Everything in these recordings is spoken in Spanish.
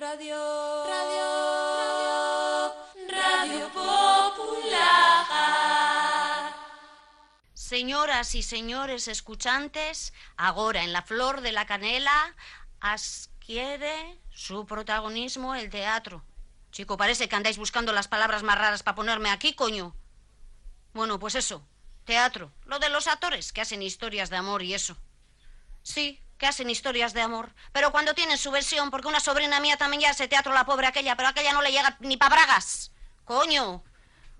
Radio, radio, radio, radio popular. Señoras y señores escuchantes, ahora en la flor de la canela adquiere su protagonismo el teatro. Chico, parece que andáis buscando las palabras más raras para ponerme aquí, coño. Bueno, pues eso, teatro. Lo de los actores que hacen historias de amor y eso. Sí, que hacen historias de amor. Pero cuando tienen su versión, porque una sobrina mía también ya hace teatro, la pobre aquella, pero aquella no le llega ni pa' bragas. Coño.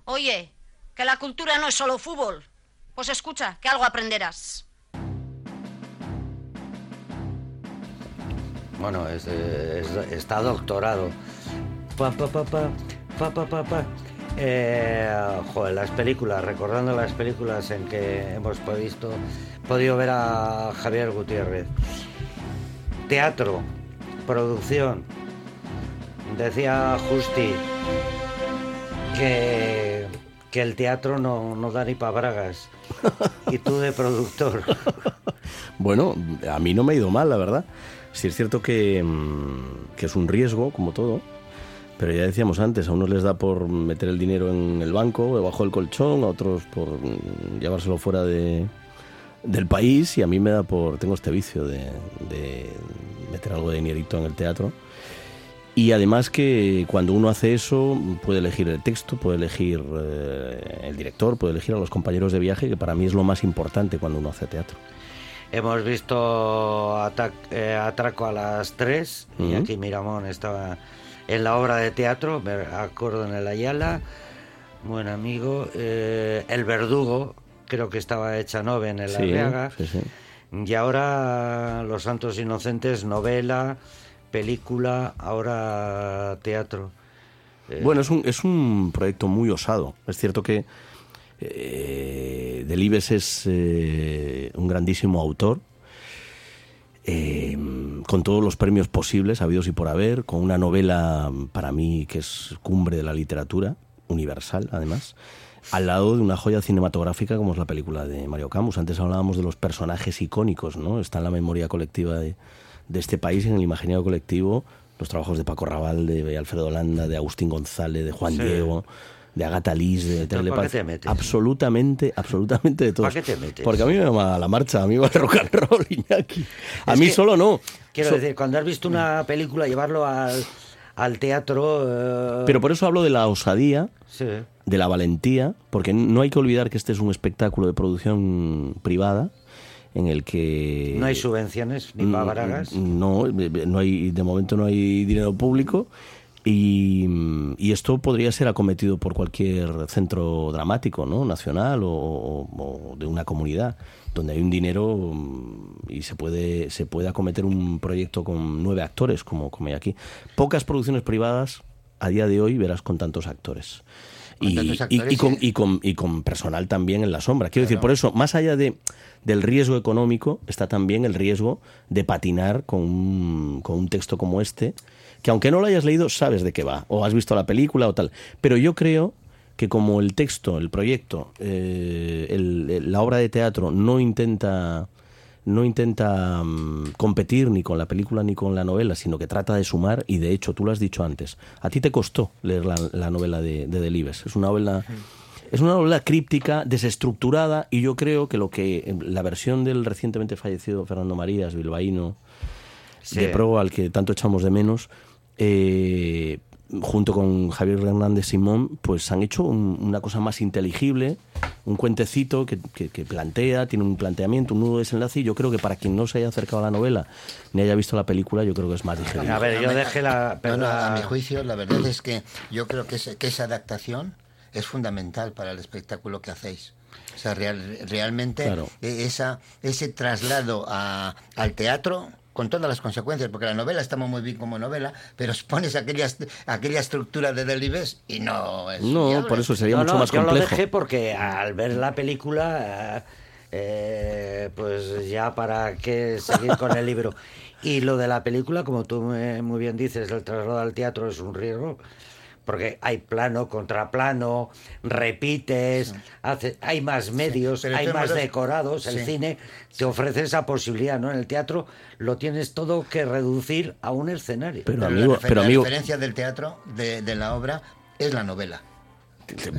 Oye, que la cultura no es solo fútbol. Pues escucha, que algo aprenderás. Bueno, es, es- está doctorado. Pa, pa, pa, pa, pa, pa, pa. Eh, las películas, recordando las películas en que hemos podido, podido ver a Javier Gutiérrez. Teatro, producción. Decía Justi que, que el teatro no, no da ni pa' bragas. Y tú de productor. Bueno, a mí no me ha ido mal, la verdad. Sí es cierto que, mm, que es un riesgo, como todo, pero ya decíamos antes, a unos les da por meter el dinero en el banco, debajo del colchón, a otros por llevárselo fuera de, del país y a mí me da por... Tengo este vicio de, de meter algo de dinerito en el teatro. Y además que cuando uno hace eso puede elegir el texto, puede elegir eh, el director, puede elegir a los compañeros de viaje, que para mí es lo más importante cuando uno hace teatro. Hemos visto Atac- eh, Atraco a las 3 y Ujú. aquí Miramón estaba en la obra de teatro, me acuerdo en el Ayala, buen amigo. eh, el Verdugo, creo que estaba hecha Nove en el Sí, Arriaga. sí, sí. Y ahora Los Santos Inocentes, novela, película, ahora teatro. Eh, Bueno, es un, es un proyecto muy osado. Es cierto que eh, Delibes es eh, un grandísimo autor, eh, con todos los premios posibles, habidos y por haber, con una novela para mí que es cumbre de la literatura, universal además, al lado de una joya cinematográfica como es la película de Mario Camus. Antes hablábamos de los personajes icónicos, ¿no? Está en la memoria colectiva de, de este país, en el imaginario colectivo, los trabajos de Paco Raval, de Alfredo Landa, de Agustín González, de Juan Sí. Diego, de Agatha Liz, de ¿Pero Tere para qué Paz. te metes? Absolutamente, absolutamente de todos. ¿Para qué te metes? Porque a mí me va la marcha, a mí me va el rock and roll, Iñaki. A Es mí que- solo no. Quiero So- decir, cuando has visto una película, llevarlo al, al teatro... eh, Pero por eso hablo de la osadía, sí. de la valentía, porque no hay que olvidar que este es un espectáculo de producción privada en el que No hay subvenciones ni Mm, para bragas. No, no hay, de momento no hay dinero público y, esto podría ser acometido por cualquier centro dramático, ¿no? Nacional o de una comunidad donde hay un dinero mm, y se puede se puede acometer un proyecto con nueve actores como, como hay aquí. Pocas producciones privadas a día de hoy verás con tantos actores. Y, con, y con- y con personal también en la sombra. Quiero decir, por eso, más allá de, del riesgo económico, está también el riesgo de patinar con un, con un texto como este, que aunque no lo hayas leído, sabes de qué va, o has visto la película o tal. Pero yo creo que como el texto, el proyecto, eh, el- la obra de teatro no intenta no intenta mm, competir ni con la película ni con la novela, sino que trata de sumar y de hecho, tú lo has dicho antes, a ti te costó leer la, la novela de, de Delibes. Es una novela... Es una novela críptica, desestructurada, y yo creo que lo que eh, la versión del recientemente fallecido Fernando Marías, bilbaíno, Sí. de pro al que tanto echamos de menos, eh, junto con Javier Hernández Simón, pues han hecho un- una cosa más inteligible, un cuentecito que, que- que plantea, tiene un planteamiento, un nudo de desenlace, y yo creo que para quien no se haya acercado a la novela ni haya visto la película, yo creo que es más digerible. A ver, yo dejé la... No, no, a mi juicio, la verdad es que yo creo que, esa adaptación es fundamental para el espectáculo que hacéis. O sea, real- realmente Claro. eh, esa, ese traslado a- al teatro con todas las consecuencias, porque la novela está muy bien como novela, pero pones aquella, aquella estructura de Delibes y no es No, viable. por eso sería No, mucho no, más yo complejo. lo dejé porque al ver la película, eh, pues ya para qué seguir con el libro. Y lo de la película, como tú me- muy bien dices, el traslado al teatro es un riesgo, porque hay plano, contraplano, repites, hace- hay más medios, pero hay más decorados. El sí. cine te ofrece esa posibilidad, ¿no? En el teatro lo tienes todo que reducir a un escenario. Pero, la amigo, refer- pero la amigo, referencia del teatro, de, de la obra, es la novela.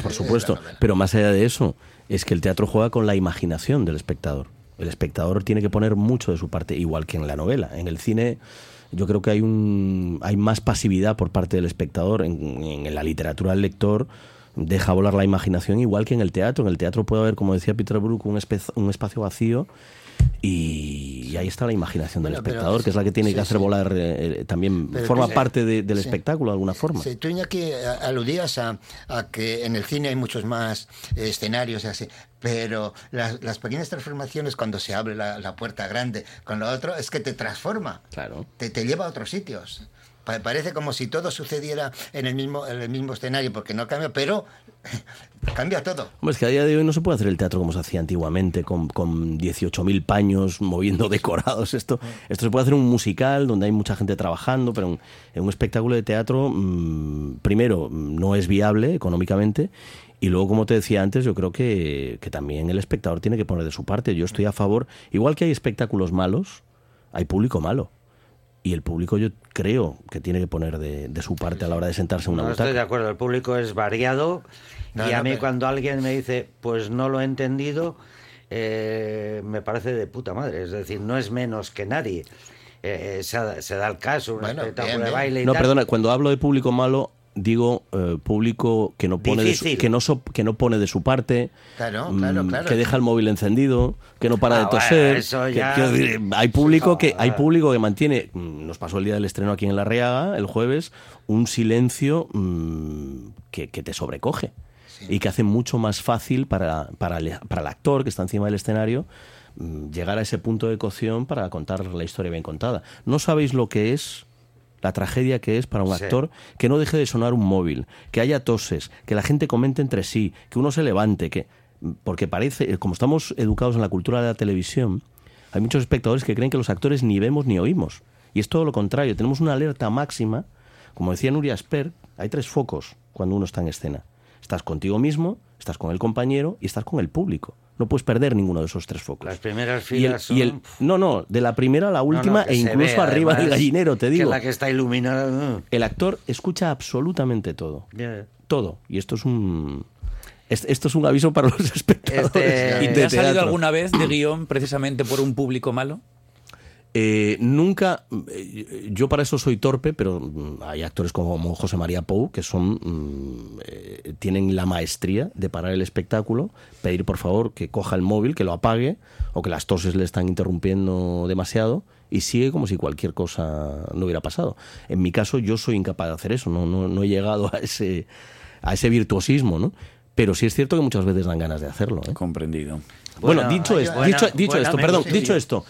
por Es supuesto, pero más allá de eso, es que el teatro juega con la imaginación del espectador. El espectador tiene que poner mucho de su parte, igual que en la novela. En el cine yo creo que hay un hay más pasividad por parte del espectador. En, en la literatura el lector deja volar la imaginación igual que en el teatro. En el teatro puede haber, como decía Peter Brook, un, un espacio vacío y, y ahí está la imaginación del Bueno, pero- espectador, que es la que tiene sí, que hacer volar, eh, eh, también Pero forma que- parte de- del espectáculo de alguna forma. Sí, tú Iñaki aludías a, a que en el cine hay muchos más eh, escenarios y así, pero las, las pequeñas transformaciones cuando se abre la, la puerta grande con lo otro es que te transforma, Claro. te, te lleva a otros sitios. Pa- Parece como si todo sucediera en el mismo, en el mismo escenario, porque no cambia, pero cambia todo. Hombre, es que a día de hoy no se puede hacer el teatro como se hacía antiguamente, con, con 18.000 paños moviendo decorados. Esto, esto se puede hacer un musical donde hay mucha gente trabajando, pero en, un espectáculo de teatro, mm, primero, no es viable económicamente. Y luego, como te decía antes, yo creo que, que también el espectador tiene que poner de su parte. Yo estoy a favor, igual que hay espectáculos malos, hay público malo. Y el público yo creo que tiene que poner de, de su parte a la hora de sentarse en una No butaca. estoy de acuerdo, el público es variado No, y a mí cuando alguien me dice, pues no lo he entendido, eh, me parece de puta madre, es decir, no es menos que nadie. Eh, se, da- se da el caso, un Bueno, espectáculo bien, de baile y No, tal. perdona, cuando hablo de público malo, digo eh, público que no pone de su, que no so- que no pone de su parte, Claro, mm, claro, claro. que deja el móvil encendido, que no para Ah, de toser. ya- hay público que hay público que mantiene, mm, nos pasó el día del estreno aquí en La Reaga, el jueves, un silencio mm, que, que te sobrecoge y que hace mucho más fácil para, para, el, para el actor que está encima del escenario llegar a ese punto de cocción para contar la historia bien contada. No sabéis lo que es la tragedia que es para un Sí. actor que no deje de sonar un móvil, que haya toses, que la gente comente entre sí, que uno se levante, que porque parece, como estamos educados en la cultura de la televisión, hay muchos espectadores que creen que los actores ni vemos ni oímos. Y es todo lo contrario, tenemos una alerta máxima, como decía Nuria Sper, hay tres focos cuando uno está en escena. Estás contigo mismo, estás con el compañero y estás con el público. No puedes perder ninguno de esos tres focos. Las primeras Y el- filas y el- son- no, no, de la primera a la No, no, última que e incluso ve, arriba del gallinero, te que digo. la que está iluminada. El actor escucha absolutamente todo. Todo. Y esto es un. es- Esto es un aviso para los espectadores. Este- ¿Y de te has salido alguna vez de guion precisamente por un público malo? Eh, nunca. eh, Yo para eso soy torpe, pero mm, hay actores como José María Pou que son. mm, eh, tienen la maestría de parar el espectáculo, pedir por favor que coja el móvil, que lo apague, o que las toses le están interrumpiendo demasiado, y sigue como si cualquier cosa no hubiera pasado. En mi caso, yo soy incapaz de hacer eso, no, no, no he llegado a ese, a ese virtuosismo, ¿no? Pero sí es cierto que muchas veces dan ganas de hacerlo. ¿eh? Comprendido. Bueno, Bueno, dicho, buena- dicho, dicho buena esto, perdón, dicho esto,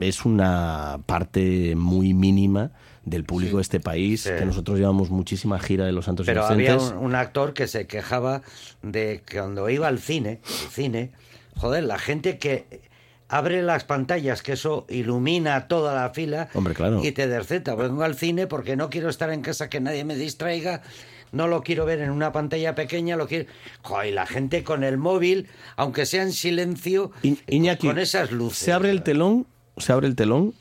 es una parte muy mínima del público de este país, Sí. que nosotros llevamos muchísima gira de los Santos Pero había un, un actor que se quejaba de que cuando iba al cine, al cine, joder, la gente que abre las pantallas, que eso ilumina toda la fila Hombre, claro. y te derceta. Vengo al cine porque no quiero estar en casa, que nadie me distraiga, no lo quiero ver en una pantalla pequeña, lo quiero... Joder, y la gente con el móvil, aunque sea en silencio, I- Iñaki, con esas luces. Se abre el telón, se abre el telón,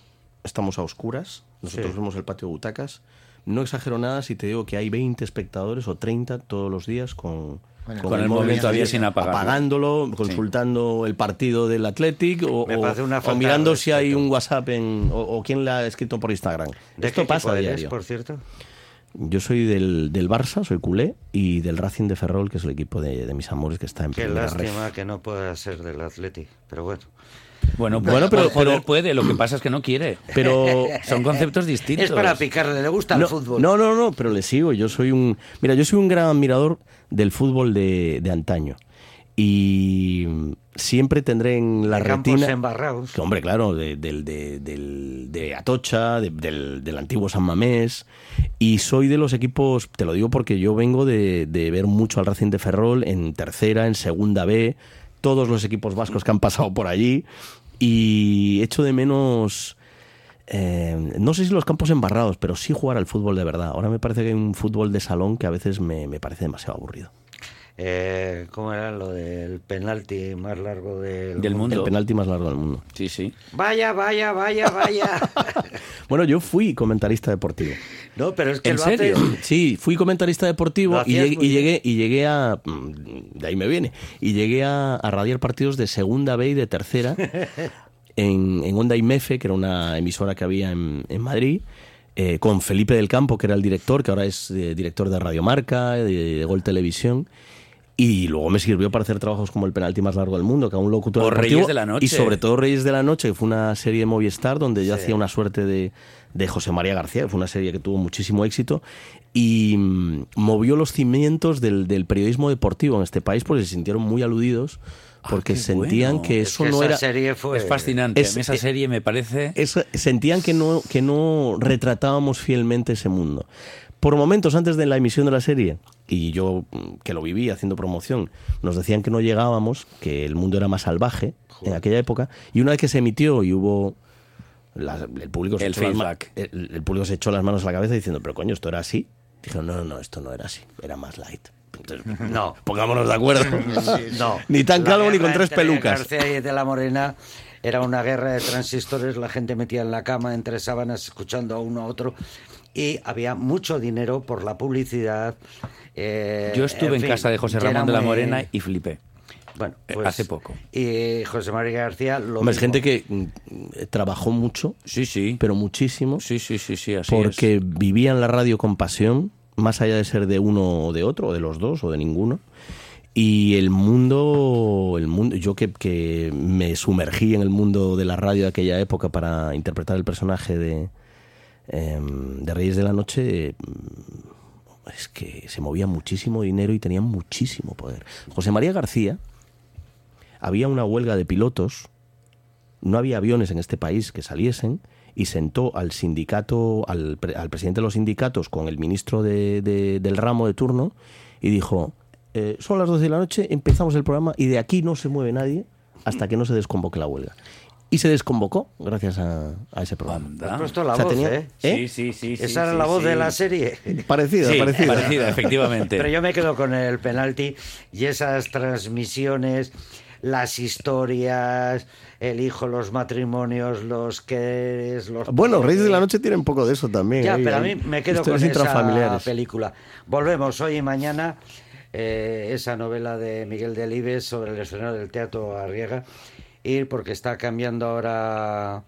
estamos a oscuras, nosotros Sí. vemos el patio de butacas. No exagero nada si te digo que hay 20 espectadores o 30 todos los días con, Bueno, Con el móvil todavía sin apagar. apagándolo, consultando el partido del Athletic o, o- mirando si hay un WhatsApp en, o, o quién le ha escrito por Instagram. ¿De Esto qué pasa a equipo eres, diario. por cierto? Yo soy del, del Barça, soy culé, y del Racing de Ferrol, que es el equipo de, de mis amores que está en Qué primera lástima que no pueda ser del Athletic, pero bueno. Bueno, Bueno, bueno pero- pero, puede, lo que pasa es que no quiere. Pero Son conceptos distintos. Es para picarle, le gusta no, el fútbol. No, no, no, pero le sigo. Yo soy un. Mira, yo soy un gran admirador del fútbol de, de antaño. Y siempre tendré en la De campos retina. embarrados. Que, hombre, claro, de, Atocha, de- del, del antiguo San Mamés. Y soy de los equipos, te lo digo porque yo vengo de, de ver mucho al Racing de Ferrol en tercera, en segunda B, todos los equipos vascos que han pasado por allí. Y echo de menos eh, no sé si los campos embarrados, pero sí jugar al fútbol de verdad. Ahora me parece que hay un fútbol de salón que a veces me, me parece demasiado aburrido. Eh, ¿Cómo era lo del penalti más largo del, Del mundo. El penalti más largo del mundo. Sí, sí. Vaya, vaya, vaya, vaya. Bueno, yo fui comentarista deportivo. no, pero es que ¿En lo serio? haces- Sí, fui comentarista deportivo y llegué, y llegué y llegué a mm, de ahí me viene y llegué a, a radiar partidos de segunda B y de tercera en, en Onda IMEFE, que era una emisora que había en, en Madrid, eh, con Felipe del Campo, que era el director, que ahora es eh, director de Radio Marca, de, de Gol Televisión. Y luego me sirvió para hacer trabajos como el penalti más largo del mundo, que a un locutor O Reyes de la Noche. Y sobre todo Reyes de la Noche, que fue una serie de Movistar donde yo hacía una suerte de, de José María García, que fue una serie que tuvo muchísimo éxito y mm, movió los cimientos del, del periodismo deportivo en este país porque se sintieron muy aludidos porque Ah, qué sentían bueno. que Es eso que no esa era serie fue Es fascinante. es- esa eh, serie me parece... sentían que no, que no retratábamos fielmente ese mundo. Por momentos antes de la emisión de la serie, y yo que lo viví haciendo promoción, nos decían que no llegábamos, que el mundo era más salvaje en aquella época, y una vez que se emitió y hubo... la- el, público se El echó las el, el público se echó las manos a la cabeza diciendo, pero coño, ¿esto era así? Dijeron, no, no, no, esto no era así, era más light. Entonces, No. pongámonos de acuerdo. No. Ni tan La calvo ni con tres pelucas. García y de la Morena era una guerra de transistores, la gente metía en la cama entre sábanas escuchando a uno a otro y había mucho dinero por la publicidad. eh, Yo estuve en, fin, casa de José Ramón de la muy- Morena y flipé. Bueno, eh, pues, hace poco. Y José María García lo es gente que mm, trabajó mucho, Sí, sí. pero muchísimo. Sí, sí, sí, sí, así porque es. vivían la radio con pasión, más allá de ser de uno o de otro, o de los dos, o de ninguno. Y el mundo, el mundo, yo que, que me sumergí en el mundo de la radio de aquella época para interpretar el personaje de, em, de Reyes de la Noche, mm, es que se movía muchísimo dinero y tenían muchísimo poder. José María García, había una huelga de pilotos no había aviones en este país que saliesen y sentó al sindicato, al, al presidente de los sindicatos con el ministro de- del ramo de turno y dijo, eh, son las 12 de la noche, empezamos el programa y de aquí no se mueve nadie hasta que no se desconvoque la huelga. Y se desconvocó gracias a, a ese programa. Puesto la O sea, voz, tenía- ¿eh? ¿Eh? Sí, sí, sí. sí, Esa era sí, la voz sí. de la serie. Parecida, Sí, parecida. parecida, efectivamente. Pero yo me quedo con el penalti y esas transmisiones, las historias, el hijo, los matrimonios, los que los Bueno, Reyes de la Noche tienen un poco de eso también. Ya, ¿eh? pero a mí me quedo con esa película. Volvemos hoy y mañana eh, esa novela de Miguel Delibes sobre el escenario del Teatro Arriega. Ir porque está cambiando ahora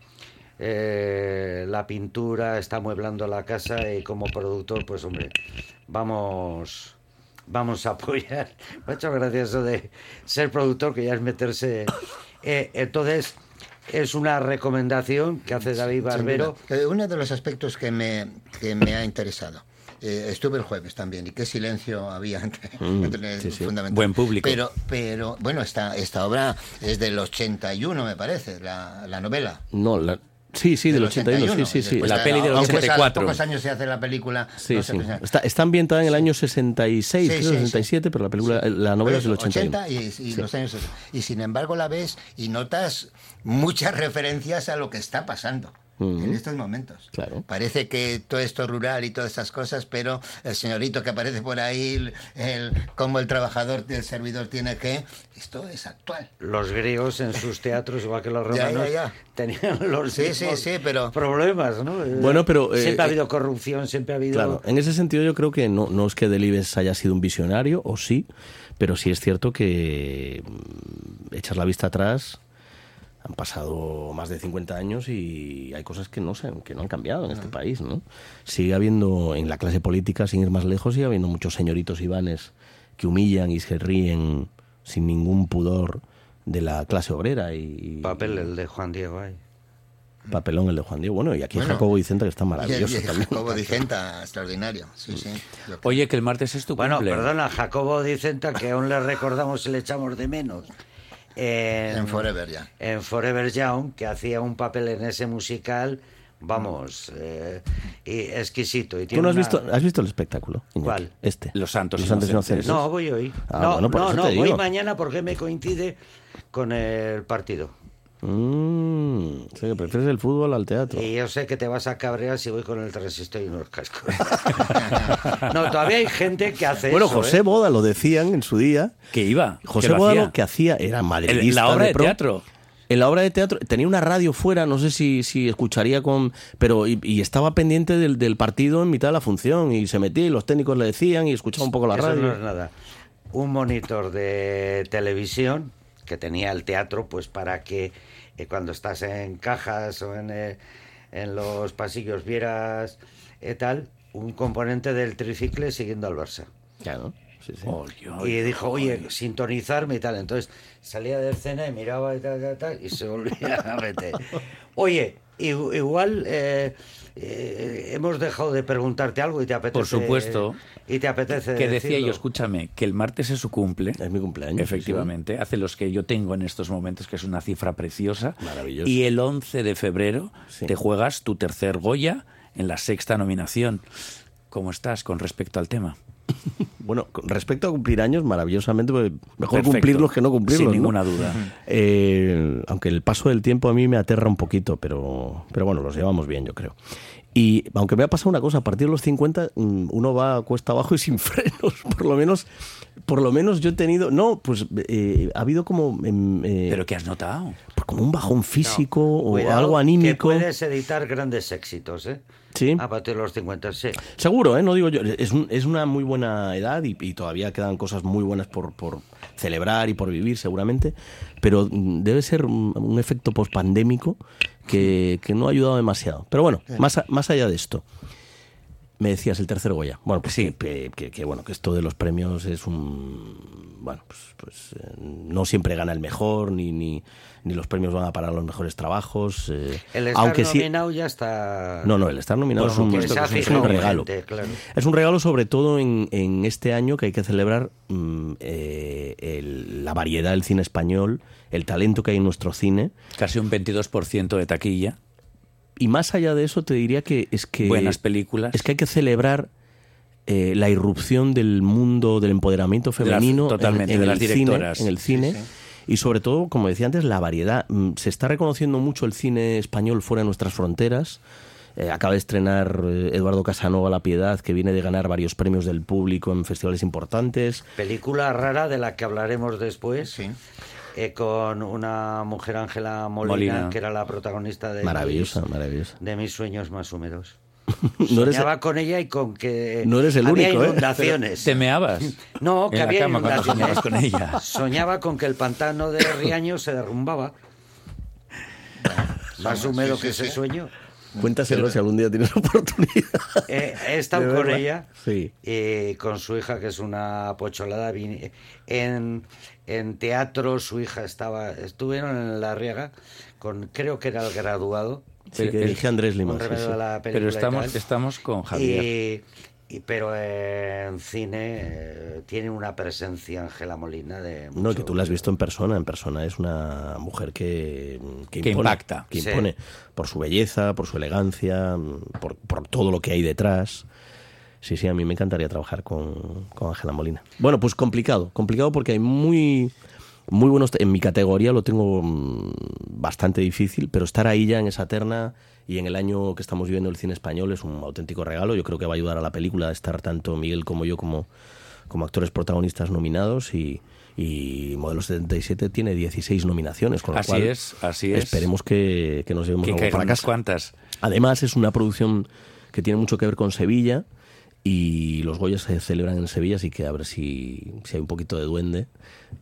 eh, la pintura, está amueblando la casa y como productor, pues hombre, vamos vamos a apoyar. Me ha hecho gracia eso de ser productor, que ya es meterse. Eh, entonces, es una recomendación que hace David Barbero. Eh, Uno de los aspectos que me, que me ha interesado. Eh, estuve el jueves también y qué silencio había entre, entre- sí, sí. fundamental. Buen público. Pero, pero bueno, esta, esta obra es del 81, me parece, la, la novela. No, la- sí, sí, del 81, sí, sí, sí. Después, La peli del aunque es a los 84. pocos años se hace la película. Sí, no se sí. piensa- Está, está ambientada en el año 66, Sí, creo, sí, 67, pero la película, la novela es del 81. 80 y, y los años 60. y sin embargo la ves y notas muchas referencias a lo que está pasando en estos momentos. Claro. Parece que todo esto rural y todas estas cosas, pero el señorito que aparece por ahí, el, el- como el trabajador del servidor tiene que, esto es actual. Los griegos en sus teatros, igual que los romanos, ya, ya. tenían los Sí, sí, sí, pero- problemas, ¿no? Bueno, pero, eh, siempre ha eh, habido corrupción, siempre ha habido Claro, en ese sentido yo creo que no, no es que Delibes haya sido un visionario, o sí, pero sí es cierto que mm, echas la vista atrás, han pasado más de 50 años y hay cosas que no, se, que no han cambiado en este país, ¿no? Sigue habiendo, en la clase política, sin ir más lejos, sigue habiendo muchos señoritos Ivanes que humillan y se ríen sin ningún pudor de la clase obrera y... papel el de Juan Diego ahí. Papelón el de Juan Diego. Bueno, y aquí Bueno, Jacobo Vicente que está Y maravilloso y el también. Jacobo Dicenta, extraordinario. Sí, sí. Oye, que el martes es tu Bueno, cumple. perdona, Jacobo Dicenta, que aún le recordamos y le echamos de menos. En, En Forever ya. En Forever Young, que hacía un papel en ese musical, vamos, eh, y exquisito. Y ¿Tú tiene no has una- visto, has visto el espectáculo? Iñaki? ¿Cuál? Este. Los Santos Inocentes. Inocentes. No, voy hoy. Ah, no, bueno, no, voy mañana porque me coincide con el partido. Mm, o sea, que prefieres el fútbol al teatro. Y yo sé que te vas a cabrear si voy con el transistor y unos cascos. no, todavía hay gente que hace Bueno, eso, José ¿eh? Boda lo decían en su día. Que iba. José que lo Boda hacía. lo que hacía era madridista. la obra de teatro. En la obra de teatro tenía una radio fuera, no sé si, si escucharía con... Pero y, y estaba pendiente del, del partido en mitad de la función y se metía y los técnicos le decían y escuchaba un poco la Eso radio. no es nada. Un monitor de televisión que tenía el teatro, pues para que eh, cuando estás en cajas o en, eh, en los pasillos vieras eh, tal, un componente del tricicle siguiendo al Barça. Claro, sí, sí. Oye, Y dijo, oye, sintonizarme y tal. Entonces salía de escena y miraba y tal, tal, tal, y se volvía a meter. Oye, i- igual eh, eh, hemos dejado de preguntarte algo y te apetece. Por supuesto. Y te apetece. que decía decirlo. yo, escúchame, que el martes es su cumple. Es mi cumpleaños. sí, Efectivamente, hace los que yo tengo en estos momentos, que es una cifra preciosa. Maravilloso. Y el 11 de febrero Sí. te juegas tu tercer Goya en la sexta nominación. ¿Cómo estás con respecto al tema? Bueno, respecto a cumplir años, maravillosamente, porque mejor Perfecto. cumplirlos que no cumplirlos. Sin ¿no? ninguna duda. Eh, aunque el paso del tiempo a mí me aterra un poquito, pero, pero bueno, los llevamos bien, yo creo. Y aunque me ha pasado una cosa, a partir de los 50 mm, uno va cuesta abajo y sin frenos, por lo menos, por lo menos yo he tenido, no, pues eh, ha habido como, em, eh, ¿Pero qué has notado? Como un bajón físico o Cuidado, algo Que anímico. puedes editar grandes éxitos, ¿eh? Sí. A partir de los 50, sí. Seguro, ¿eh? no digo yo. Es, un- es una muy buena edad y, y todavía quedan cosas muy buenas por, por celebrar y por vivir, seguramente. Pero mm, debe ser un, un efecto pospandémico que, que no ha ayudado demasiado. Pero bueno, más, a- más allá de esto. Me decías el tercer Goya. Bueno, pues sí, que, que- que, bueno, que esto de los premios es un. Bueno, pues, pues, eh, no siempre gana el mejor, ni, ni, ni los premios van a parar los mejores trabajos. eh, El estar aunque sí. nominado ya está. No, no, el estar nominado es un, es regalo. gente, claro. Es un regalo sobre todo en, en este año que hay que celebrar mm, eh, el- la variedad del cine español, el talento que hay en nuestro cine. Casi un 22% de taquilla. Y más allá de eso te diría que es que... Buenas películas. Es que hay que celebrar eh, la irrupción del mundo del empoderamiento De las- femenino en- totalmente, en, de el las cine, directoras. en el cine. Y sobre todo, como decía antes, la variedad. Mm, Se está reconociendo mucho el cine español fuera de nuestras fronteras. Eh, acaba de estrenar eh, Eduardo Casanova La Piedad, que viene de ganar varios premios del público en festivales importantes. Película rara de la que hablaremos después. Sí. Eh, con una mujer Ángela Molina, Molina. que era la protagonista de Maravillosa, mis, maravillosa. de mis sueños más húmedos. No eres, con ella y con que No eres el había único, ¿eh? inundaciones. ¿Te meabas? No, que en la había cama inundaciones. con ella. Soñaba con que el pantano de Riaño se derrumbaba. Más húmedo sí, que sí. ese sueño. Cuéntaselo si algún día tienes oportunidad. Eh, he estado con verdad. ella Sí. y con su hija, que es una pocholada. En, en teatro, su hija estaba. Estuvieron en La Riega, con, creo que era el graduado. Sí, que dirige Andrés Lima. sí, sí. la Pero estamos, estamos con Javier. Y, y- pero en cine eh, tiene una presencia Ángela Molina de No, mucho- que tú la has visto en persona. En persona es una mujer que, que, Que impone, impacta. Que Sí. impone por su belleza, por su elegancia, por, por todo lo que hay detrás. Sí, sí, a mí me encantaría trabajar con con Ángela Molina. Bueno, pues complicado. Complicado porque hay muy, muy buenos... En mi categoría lo tengo mm, bastante difícil, pero estar ahí ya en esa terna y en el año que estamos viviendo el cine español es un auténtico regalo. Yo creo que va a ayudar a la película a estar tanto Miguel como yo como, como actores protagonistas nominados y, y Modelo 77 tiene 16 nominaciones, con lo Así cual es, así es. esperemos que, que nos llevemos que algo para casa. cuantas. Además es una producción que tiene mucho que ver con Sevilla y los Goyas se celebran en Sevilla, así que a ver si, si hay un poquito de duende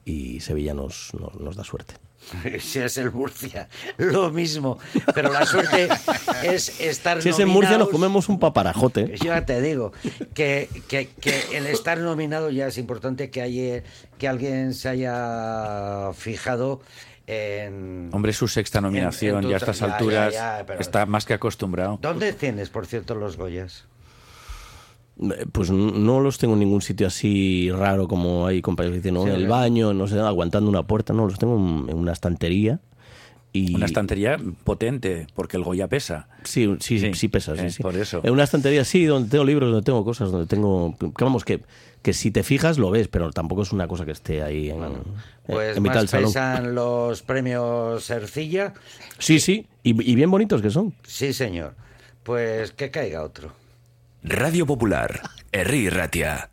y Sevilla nos, nos, nos da suerte. Si es el Murcia, lo mismo. Pero la suerte es estar Si es en Murcia nos comemos un paparajote. Yo ya te digo que, que, que el estar nominado ya es importante que, haya, que alguien se haya fijado en... Hombre, su sexta nominación en tu ya a estas ya, alturas ya, ya, está más que acostumbrado. ¿Dónde tienes, por cierto, los Goyas? Eh, Pues no los tengo en ningún sitio así raro como hay compañeros que dicen, no, Sí, en el baño, no sé, aguantando una puerta, no, los tengo en en una estantería Y... Una estantería potente, porque el Goya pesa. Sí, sí, sí, Sí, pesa, sí, eh, sí. por eso. En una estantería, sí, donde tengo libros, donde tengo cosas, donde tengo... Que vamos, que, que si te fijas lo ves, pero tampoco es una cosa que esté ahí en, Pues en mitad más del salón. pesan los premios Ercilla. Sí, sí, y, y bien bonitos que son. Sí, señor. Pues que caiga otro. Radio Popular, Herri Ratia.